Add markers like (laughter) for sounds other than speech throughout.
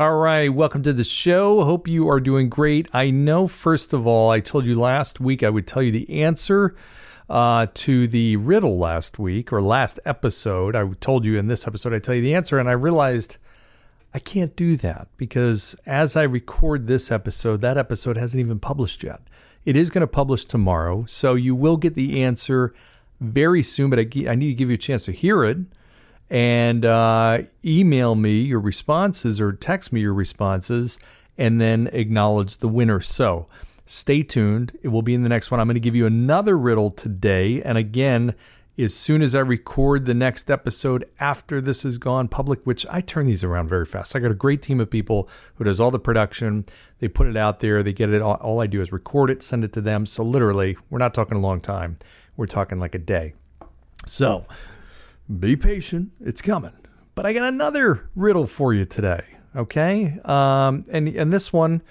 All right, welcome to the show. Hope you are doing great. I know, first of all, I told you last week I would tell you the answer uh, to the riddle last week or last episode. I told you in this episode I tell you the answer, and I realized I can't do that because as I record this episode, that episode hasn't even published yet. It is going to publish tomorrow, so you will get the answer very soon, but I, I need to give you a chance to hear it and uh, email me your responses or text me your responses and then acknowledge the winner. So stay tuned. It will be in the next one. I'm going to give you another riddle today. And again, as soon as I record the next episode after this has gone public, which I turn these around very fast. I got a great team of people who does all the production. They put it out there, they get it. All, all I do is record it, send it to them. So literally, we're not talking a long time. We're talking like a day. So be patient, it's coming. But I got another riddle for you today. Okay, um, and and this one,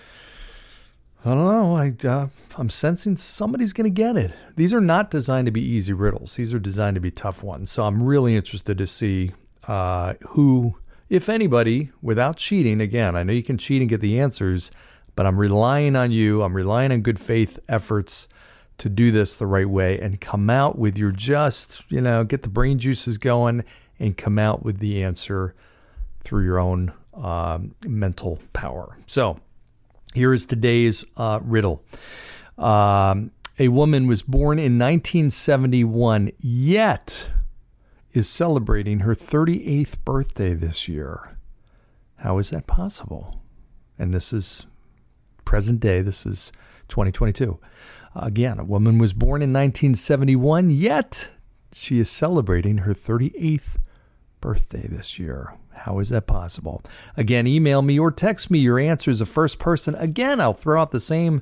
I don't know. I uh, I'm sensing somebody's to get it. These are not designed to be easy riddles. These are designed to be tough ones. So I'm really interested to see uh, who, if anybody, without cheating. Again, I know you can cheat and get the answers, but I'm relying on you. I'm relying on good faith efforts to do this the right way and come out with your just, you know, get the brain juices going and come out with the answer through your own um, mental power. So here is today's uh, riddle. Um, a woman was born in 1971, yet is celebrating her 38th birthday this year. How is that possible? And this is present day, this is 2022. Again, a woman was born in 1971, yet she is celebrating her 38th birthday this year. How is that possible? Again, email me or text me your answers. The first person, again, I'll throw out the same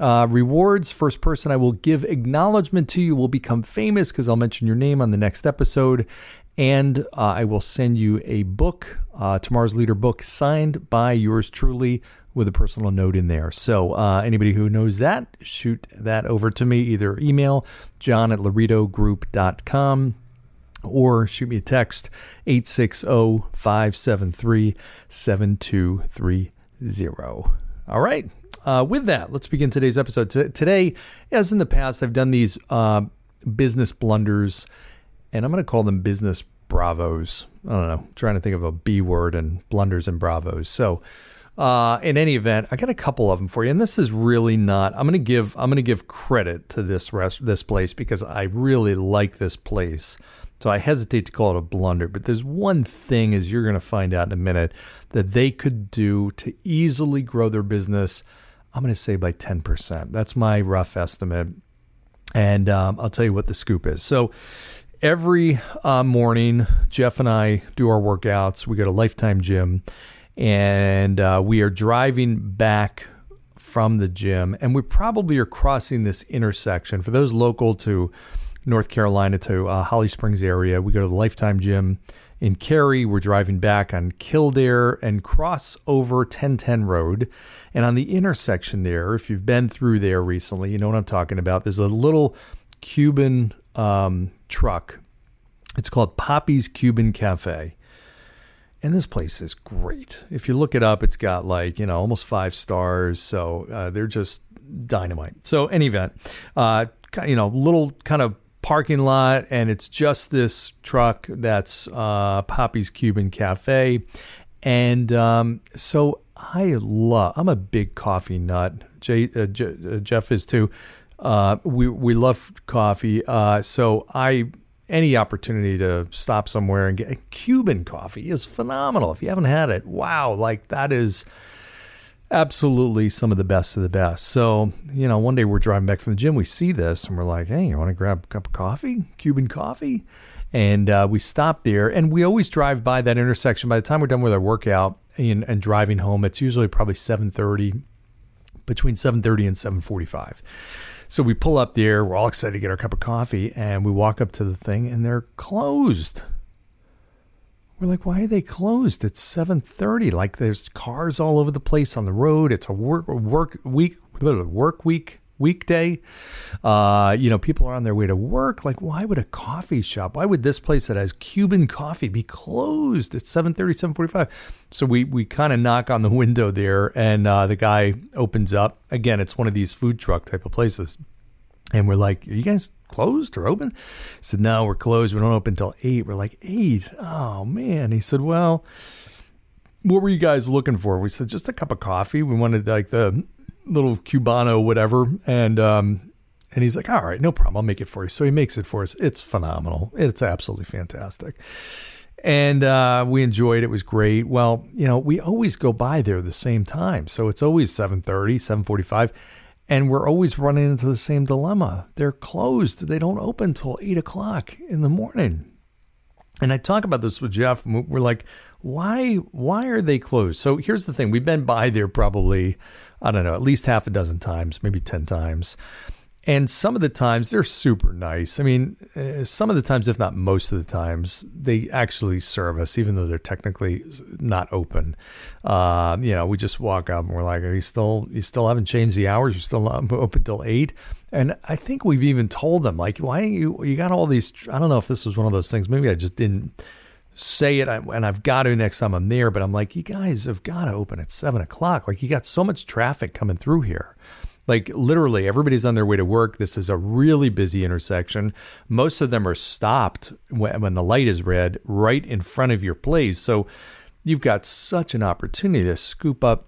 uh, rewards. First person I will give acknowledgement to you will become famous because I'll mention your name on the next episode. And uh, I will send you a book, uh, Tomorrow's Leader book, signed by yours truly with a personal note in there. So uh, anybody who knows that, shoot that over to me. Either email john at lauritogroup.com or shoot me a text 860-573-7230. All right. Uh, with that, let's begin today's episode. T- today, as in the past, I've done these uh, business blunders, and I'm going to call them business bravos. I don't know, trying to think of a B word and blunders and bravos. So, uh, in any event, I got a couple of them for you, and this is really not. I'm gonna give I'm gonna give credit to this rest this place because I really like this place. So I hesitate to call it a blunder, but there's one thing, as you're gonna find out in a minute, that they could do to easily grow their business. I'm gonna say by 10%. That's my rough estimate, and um, I'll tell you what the scoop is. So every uh, morning, Jeff and I do our workouts. We go to Lifetime Gym and uh, we are driving back from the gym, and we probably are crossing this intersection. For those local to North Carolina to uh, Holly Springs area, we go to the Lifetime Gym in Cary. We're driving back on Kildaire and cross over 1010 Road. And on the intersection there, if you've been through there recently, you know what I'm talking about. There's a little Cuban um, truck. It's called Poppy's Cuban Cafe. And this place is great. If you look it up, it's got like, you know, almost five stars. So uh, they're just dynamite. So, any event, uh, you know, little kind of parking lot, and it's just this truck that's uh, Poppy's Cuban Cafe. And um, so I love, I'm a big coffee nut. Jay, uh, J, uh, Jeff is too. Uh, we, we love coffee. Uh, so I any opportunity to stop somewhere and get a Cuban coffee is phenomenal. If you haven't had it, wow, like that is absolutely some of the best of the best. So, you know, one day we're driving back from the gym, we see this and we're like, hey, you want to grab a cup of coffee? Cuban coffee? And uh, we stop there, and we always drive by that intersection. By the time we're done with our workout and, and driving home, it's usually probably 7:30, between 7:30 and 7:45. So we pull up there. We're all excited to get our cup of coffee, and we walk up to the thing, and they're closed. We're like, why are they closed? It's 7:30. Like there's cars all over the place on the road. It's a work work week work week weekday. Uh, you know, people are on their way to work. Like, why would a coffee shop, why would this place that has Cuban coffee be closed at 7.30, 7.45? So we, we kind of knock on the window there and uh, the guy opens up. Again, it's one of these food truck type of places. And we're like, are you guys closed or open? He said, no, we're closed. We don't open until 8. We're like, 8? Oh, man. He said, well, what were you guys looking for? We said, just a cup of coffee. We wanted like the little Cubano, whatever. And, um, and he's like, all right, no problem. I'll make it for you. So he makes it for us. It's phenomenal. It's absolutely fantastic. And uh, we enjoyed it. It was great. Well, you know, we always go by there the same time. So it's always 7.30, 7.45 and we're always running into the same dilemma. They're closed. They don't open till eight o'clock in the morning. And I talk about this with Jeff. We're like, why? Why are they closed? So here's the thing: we've been by there probably, I don't know, at least half a dozen times, maybe ten times. And some of the times they're super nice. I mean, uh, some of the times, if not most of the times, they actually serve us, even though they're technically not open. Uh, you know, we just walk up and we're like, "Are you still? You still haven't changed the hours? You're still not (laughs) open till 8? And I think we've even told them, like, "Why you? You got all these? I don't know if this was one of those things. Maybe I just didn't." Say it and I've got to next time I'm there, but I'm like, you guys have got to open at seven o'clock. Like you got so much traffic coming through here. Like literally, everybody's on their way to work. This is a really busy intersection. Most of them are stopped when, the light is red right in front of your place. So you've got such an opportunity to scoop up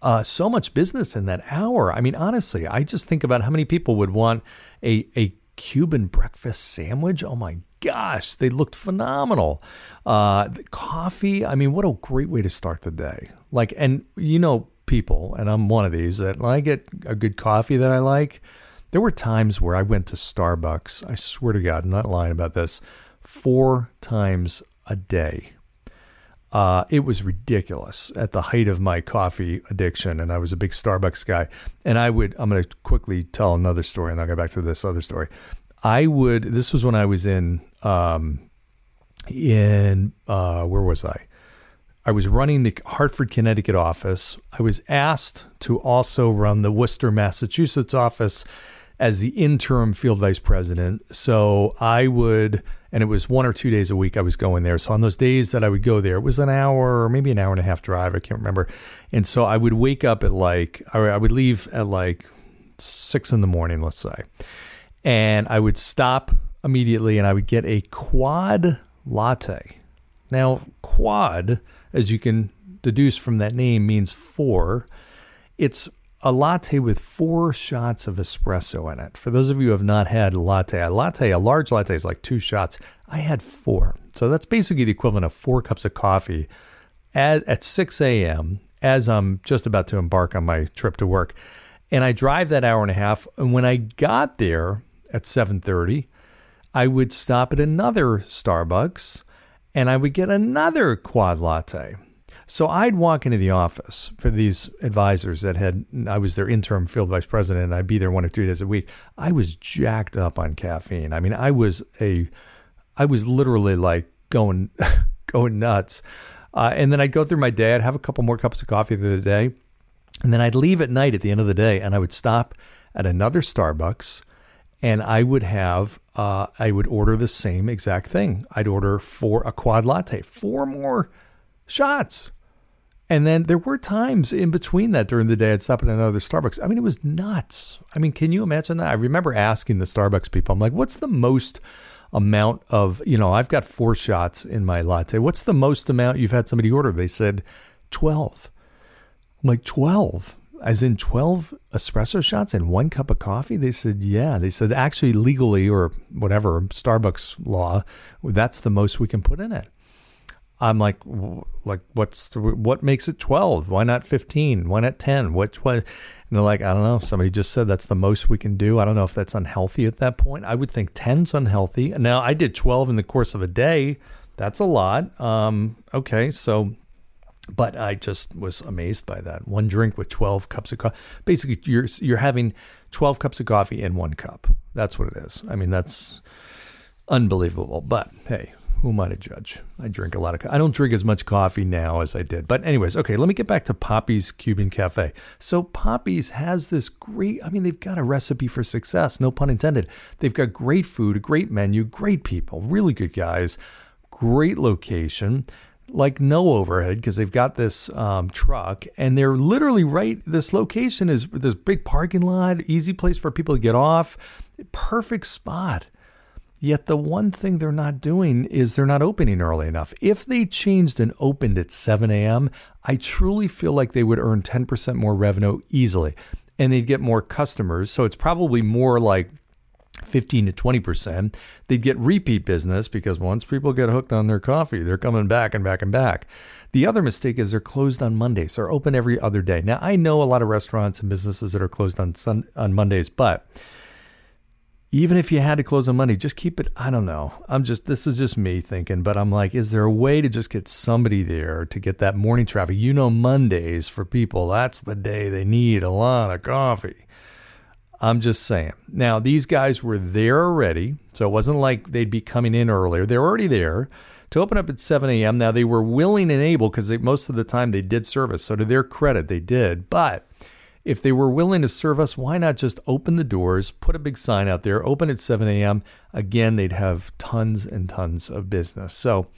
uh, so much business in that hour. I mean, honestly, I just think about how many people would want a, a Cuban breakfast sandwich. Oh my gosh, they looked phenomenal. Uh, coffee, I mean, what a great way to start the day. Like, and you know, people, and I'm one of these, that when I get a good coffee that I like, there were times where I went to Starbucks, I swear to God, I'm not lying about this, four times a day. Uh, it was ridiculous at the height of my coffee addiction, and I was a big Starbucks guy. And I would, I'm going to quickly tell another story, and I'll get back to this other story. I would, this was when I was in, um, in, uh, where was I? I was running the Hartford, Connecticut office. I was asked to also run the Worcester, Massachusetts office as the interim field vice president. So I would, and it was one or two days a week I was going there. So on those days that I would go there, it was an hour or maybe an hour and a half drive. I can't remember. And so I would wake up at like, I would leave at like six in the morning, let's say. And I would stop immediately and I would get a quad latte. Now, quad as you can deduce from that name, means four. It's a latte with four shots of espresso in it. For those of you who have not had latte, a latte, a large latte is like two shots. I had four. So that's basically the equivalent of four cups of coffee at, at 6 a.m. as I'm just about to embark on my trip to work. And I drive that hour and a half. And when I got there at 7:30, I would stop at another Starbucks and I would get another quad latte. So I'd walk into the office for these advisors that had, I was their interim field vice president, and I'd be there one or two days a week. I was jacked up on caffeine. I mean, I was a, I was literally like going, (laughs) going nuts. Uh, and then I'd go through my day. I'd have a couple more cups of coffee through the day. And then I'd leave at night at the end of the day and I would stop at another Starbucks and I would have uh, I would order the same exact thing. I'd order four a quad latte, four more shots. And then there were times in between that during the day I'd stop at another Starbucks. I mean, it was nuts. I mean, can you imagine that? I remember asking the Starbucks people, I'm like, what's the most amount of, you know, I've got four shots in my latte. What's the most amount you've had somebody order? They said 12. I'm like, 12? as in 12 espresso shots and one cup of coffee? They said, yeah. They said, actually, legally or whatever, Starbucks law, that's the most we can put in it. I'm like, like what's what makes it 12? Why not 15? Why not 10? What what? And they're like, I don't know. Somebody just said that's the most we can do. I don't know if that's unhealthy at that point. I would think 10's unhealthy. Now I did 12 in the course of a day. That's a lot. Um, okay, so but I just was amazed by that. One drink with 12 cups of coffee. Basically, you're you're having 12 cups of coffee in one cup. That's what it is. I mean, that's unbelievable. But hey, who am I to judge? I drink a lot of. Co- I don't drink as much coffee now as I did. But anyways, okay. Let me get back to Poppy's Cuban Cafe. So Poppy's has this great. I mean, they've got a recipe for success. No pun intended. They've got great food, a great menu, great people, really good guys, great location. Like no overhead because they've got this um, truck and they're literally right. This location is this big parking lot, easy place for people to get off, perfect spot. Yet the one thing they're not doing is they're not opening early enough. If they changed and opened at 7 a.m., I truly feel like they would earn 10% more revenue easily and they'd get more customers. So it's probably more like 15 to 20%. They'd get repeat business because once people get hooked on their coffee, they're coming back and back and back. The other mistake is they're closed on Mondays. They're open every other day. Now, I know a lot of restaurants and businesses that are closed on sun, on Mondays, but even if you had to close on Monday, just keep it. I don't know. I'm just, this is just me thinking, but I'm like, is there a way to just get somebody there to get that morning traffic? You know, Mondays for people, that's the day they need a lot of coffee. I'm just saying. Now, these guys were there already, so it wasn't like they'd be coming in earlier. They're already there to open up at 7 a.m. Now, they were willing and able because most of the time they did service. So, to their credit, they did. But if they were willing to serve us, why not just open the doors, put a big sign out there, open at 7 a.m.? Again, they'd have tons and tons of business. So,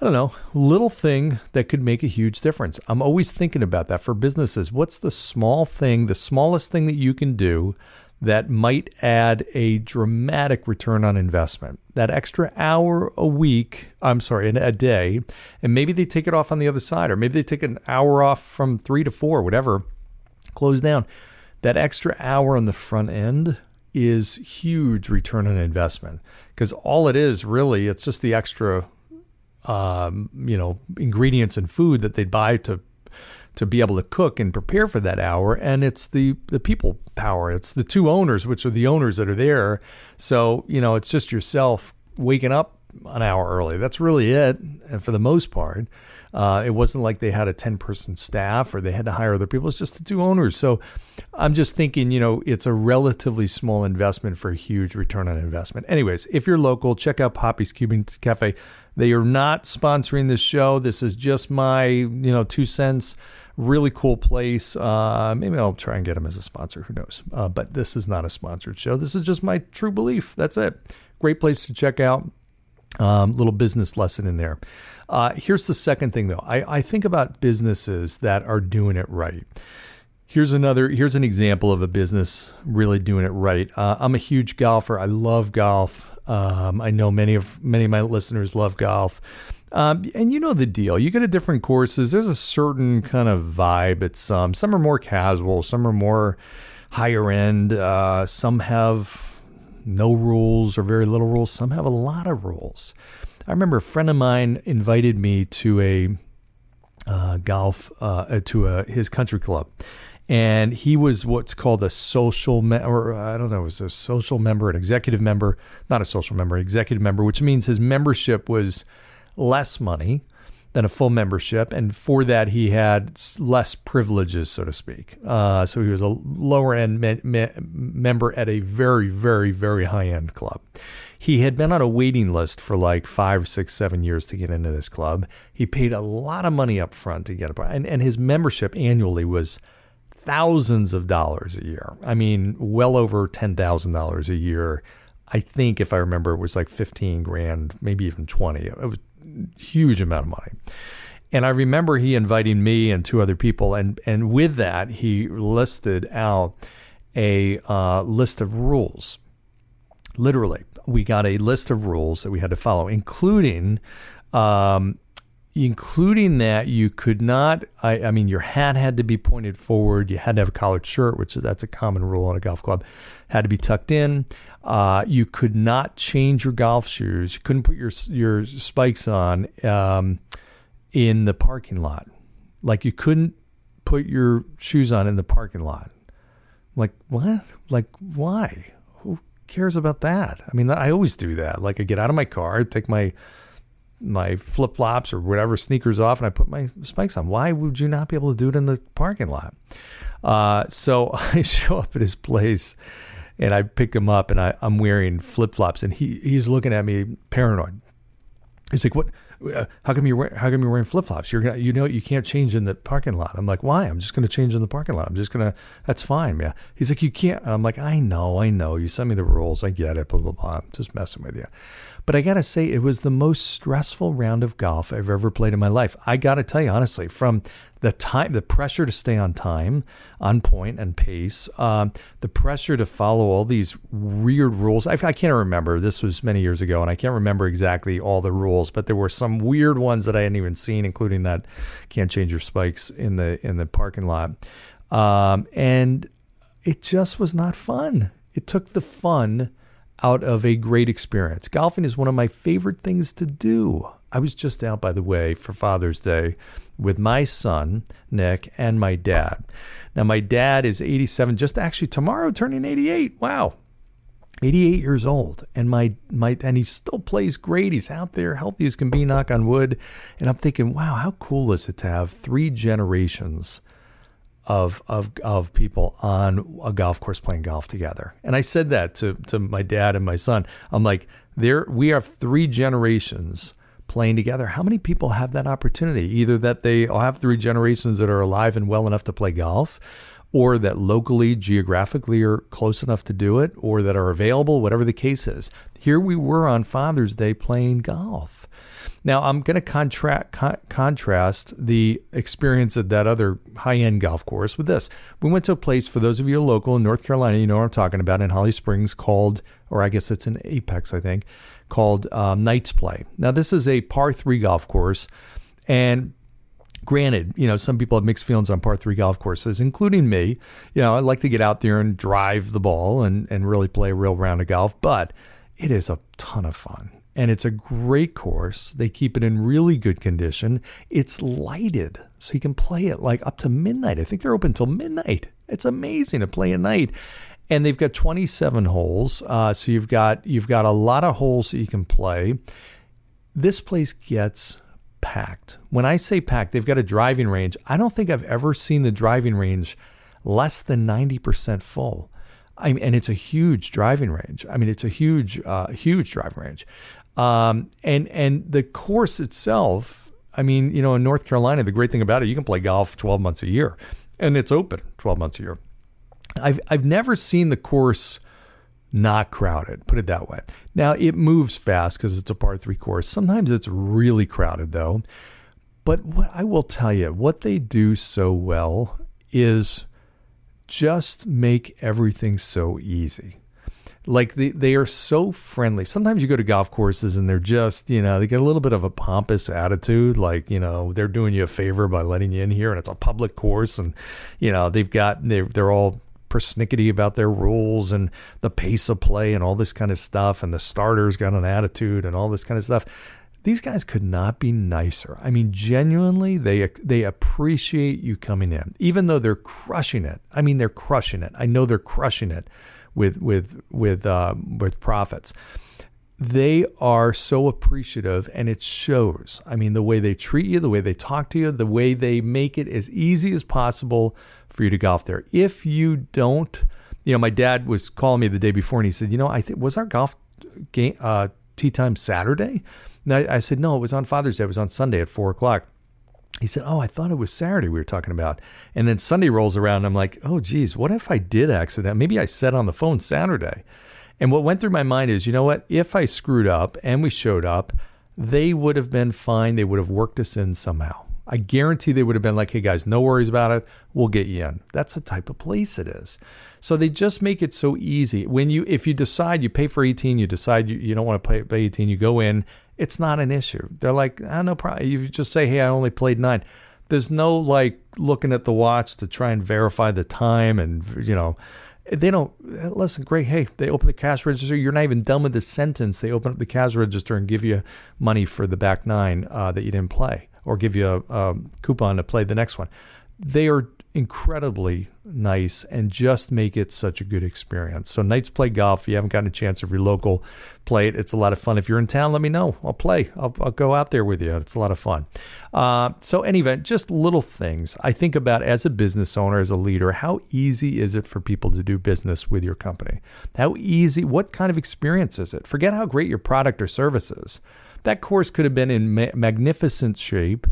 I don't know, little thing that could make a huge difference. I'm always thinking about that for businesses. What's the small thing, the smallest thing that you can do that might add a dramatic return on investment? That extra hour a week, I'm sorry, a day, and maybe they take it off on the other side, or maybe they take an hour off from three to four, whatever close down. That extra hour on the front end is huge return on investment because all it is really it's just the extra um, you know ingredients and food that they'd buy to to be able to cook and prepare for that hour and it's the the people power it's the two owners which are the owners that are there so you know it's just yourself waking up an hour early that's really it and for the most part uh, it wasn't like they had a 10 person staff or they had to hire other people. It's just the two owners. So I'm just thinking, you know, it's a relatively small investment for a huge return on investment. Anyways, if you're local, check out Poppy's Cuban Cafe. They are not sponsoring this show. This is just my, you know, two cents. Really cool place. Uh, maybe I'll try and get them as a sponsor. Who knows? Uh, but this is not a sponsored show. This is just my true belief. That's it. Great place to check out. Um, little business lesson in there. Uh, here's the second thing, though. I, I think about businesses that are doing it right. Here's another. Here's an example of a business really doing it right. Uh, I'm a huge golfer. I love golf. Um, I know many of many of my listeners love golf. Um, and you know the deal. You go to different courses. There's a certain kind of vibe at some. Some are more casual. Some are more higher end. Uh, some have no rules or very little rules. Some have a lot of rules. I remember a friend of mine invited me to a uh, golf uh, to a, his country club, and he was what's called a social me- or I don't know, it was a social member, an executive member, not a social member, executive member, which means his membership was less money than a full membership, and for that he had less privileges, so to speak. Uh, so he was a lower end me- me- member at a very, very, very high end club. He had been on a waiting list for like five, six, seven years to get into this club. He paid a lot of money up front to get it, and and his membership annually was thousands of dollars a year. I mean, well over ten thousand dollars a year. I think if I remember, it was like fifteen grand, maybe even twenty. It was huge amount of money. And I remember he inviting me and two other people, and and with that he listed out a uh, list of rules. Literally, we got a list of rules that we had to follow, including um, including that you could not I, I, mean your hat had to be pointed forward. You had to have a collared shirt which is that's a common rule in a golf club. Had to be tucked in. Uh, you could not change your golf shoes. You couldn't put your your spikes on um, in the parking lot. Like you couldn't put your shoes on in the parking lot. Like what? Like why? Who cares about that? I mean i always do that. Like i get out of my car take my my flip flops or whatever sneakers off and I put my spikes on. Why would you not be able to do it in the parking lot? Uh, so (laughs) I show up at his place and I pick him up and I, I'm wearing flip flops and he he's looking at me paranoid. He's like, "What? Uh, how come you're wearing, how come you're wearing flip flops? You're gonna, you know you can't change in the parking lot." I'm like, "Why? I'm just to change in the parking lot. I'm just to. That's fine, yeah." He's like, "You can't." And I'm like, "I know, I know. You sent me the rules. I get it. Blah blah blah. I'm just messing with you." But I got to say, it was the most stressful round of golf I've ever played in my life. I got to tell you, honestly, from the time, the pressure to stay on time, on point, and pace, um, the pressure to follow all these weird rules. I, I can't remember. This was many years ago, and I can't remember exactly all the rules, but there were some weird ones that I hadn't even seen, including that can't change your spikes in the in the parking lot. Um, and it just was not fun. It took the fun out of a great experience. Golfing is one of my favorite things to do. I was just out, by the way, for Father's Day with my son, Nick, and my dad. Now, my dad is 87, just actually tomorrow turning 88. Wow. 88 years old and my my and he still plays great he's out there healthy as can be knock on wood and i'm thinking wow how cool is it to have three generations of of of people on a golf course playing golf together. And I said that to to my dad and my son. I'm like, there we are three generations playing together. How many people have that opportunity? Either that they have three generations that are alive and well enough to play golf, or that locally, geographically are close enough to do it, or that are available, whatever the case is. Here we were on Father's Day playing golf. Now, I'm going to contra- con- contrast the experience at that other high end golf course with this. We went to a place, for those of you local in North Carolina, you know what I'm talking about, in Holly Springs called, or I guess it's in Apex, I think, called um, Knights Play. Now, this is a par three golf course. And granted, you know, some people have mixed feelings on par three golf courses, including me. You know, I like to get out there and drive the ball and, and really play a real round of golf, but it is a ton of fun and it's a great course. They keep it in really good condition. It's lighted, so you can play it like up to midnight. I think they're open till midnight. It's amazing to play at night. And they've got 27 holes, uh, so you've got you've got a lot of holes that you can play. This place gets packed. When I say packed, they've got a driving range. I don't think I've ever seen the driving range less than 90% full. I mean, and it's a huge driving range. I mean, it's a huge, uh, huge driving range. Um, and and the course itself, I mean, you know, in North Carolina, the great thing about it, you can play golf 12 months a year, and it's open 12 months a year. I've I've never seen the course not crowded. Put it that way. Now it moves fast because it's a par three course. Sometimes it's really crowded though. But what I will tell you, what they do so well is just make everything so easy like they, they are so friendly. Sometimes you go to golf courses and they're just, you know, they get a little bit of a pompous attitude, like, you know, they're doing you a favor by letting you in here and it's a public course and, you know, they've got, they're, they're all persnickety about their rules and the pace of play and all this kind of stuff and the starters got an attitude and all this kind of stuff. These guys could not be nicer. I mean, genuinely, they they appreciate you coming in, even though they're crushing it. I mean, they're crushing it. I know they're crushing it with with with uh, with profits. They are so appreciative, and it shows. I mean, the way they treat you, the way they talk to you, the way they make it as easy as possible for you to golf there. If you don't, you know, my dad was calling me the day before, and he said, you know, I think was our golf game uh, tee time Saturday. And I, I said, no, it was on Father's Day. It was on Sunday at four o'clock he said, Oh, I thought it was Saturday we were talking about. And then Sunday rolls around. I'm like, Oh, geez, what if I did accident? Maybe I said on the phone Saturday. And what went through my mind is, you know what? If I screwed up and we showed up, they would have been fine. They would have worked us in somehow. I guarantee they would have been like, hey guys, no worries about it. We'll get you in. That's the type of place it is. So they just make it so easy. When you, if you decide you pay for 18, you decide you, you don't want to pay, pay 18, you go in it's not an issue. They're like, ah, no problem. You just say, hey, I only played nine. There's no like looking at the watch to try and verify the time and, you know, they don't listen great hey they open the cash register you're not even done with the sentence they open up the cash register and give you money for the back nine uh, that you didn't play or give you a, a coupon to play the next one they are incredibly nice and just make it such a good experience. So Knights Play Golf. If you haven't gotten a chance, if you're local, play it. It's a lot of fun. If you're in town, let me know. I'll play. I'll, I'll go out there with you. It's a lot of fun. Uh, so event, just little things I think about as a business owner, as a leader. How easy is it for people to do business with your company? How easy? What kind of experience is it? Forget how great your product or service is. That course could have been in ma- magnificent shape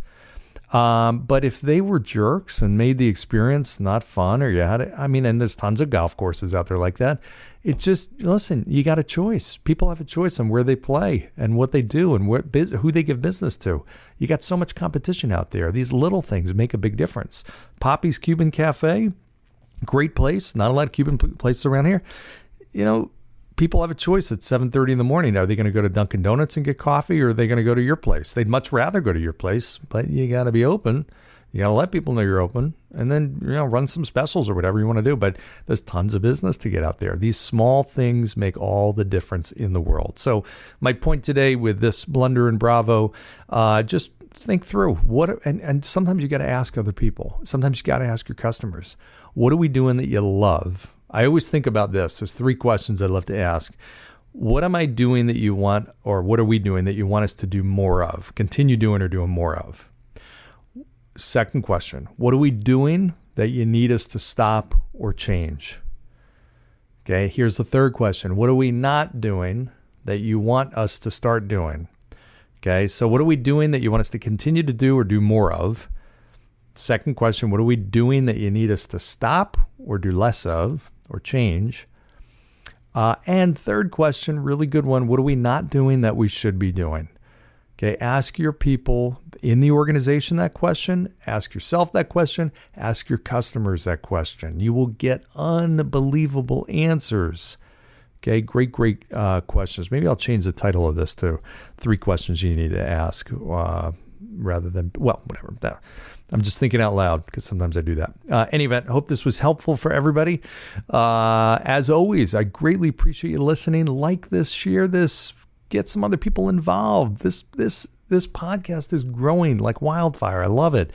um, but if they were jerks and made the experience not fun, or you had, it, I mean, and there's tons of golf courses out there like that. It's just listen, you got a choice. People have a choice on where they play and what they do and what who they give business to. You got so much competition out there. These little things make a big difference. Poppy's Cuban Cafe, great place. Not a lot of Cuban places around here. You know, people have a choice at 7.30 in the morning. Are they going to go to dunkin' donuts and get coffee or are they going to go to your place? They'd much rather go to your place but you got to be open. You got to let people know you're open and then you know run some specials or whatever you want to do. But there's tons of business to get out there. These small things make all the difference in the world. So my point today with this blunder and bravo uh, just think through what and, and sometimes you got to ask other people. Sometimes you got to ask your customers what are we doing that you love I always think about this. There's three questions I'd love to ask. What am I doing that you want, or what are we doing that you want us to do more of, continue doing or doing more of? Second question What are we doing that you need us to stop or change? Okay, here's the third question What are we not doing that you want us to start doing? Okay, so what are we doing that you want us to continue to do or do more of? Second question What are we doing that you need us to stop or do less of? Or change? Uh, and third question, really good one. What are we not doing that we should be doing? Okay, ask your people in the organization that question, ask yourself that question, ask your customers that question. You will get unbelievable answers. Okay, great, great uh, questions. Maybe I'll change the title of this to Three Questions You Need to Ask uh, rather than, well, whatever. I'm just thinking out loud because sometimes I do that. Uh, any event, hope this was helpful for everybody. Uh, as always, I greatly appreciate you listening. Like this, share this, get some other people involved. This this this podcast is growing like wildfire. I love it.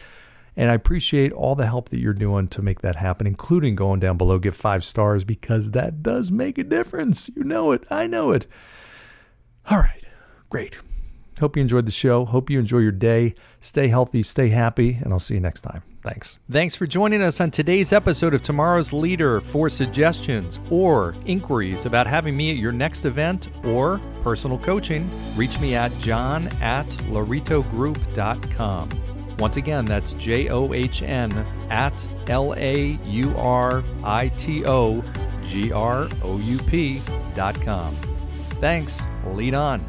And I appreciate all the help that you're doing to make that happen, including going down below, give five stars, because that does make a difference. You know it. I know it. All right. Great. Hope you enjoyed the show. Hope you enjoy your day. Stay healthy, stay happy, and I'll see you next time. Thanks. Thanks for joining us on today's episode of Tomorrow's Leader. For suggestions or inquiries about having me at your next event or personal coaching, reach me at john at lauritogroup.com. Once again, that's J O H N at L A U R I T O G R O U P dot com. Thanks. Lead on.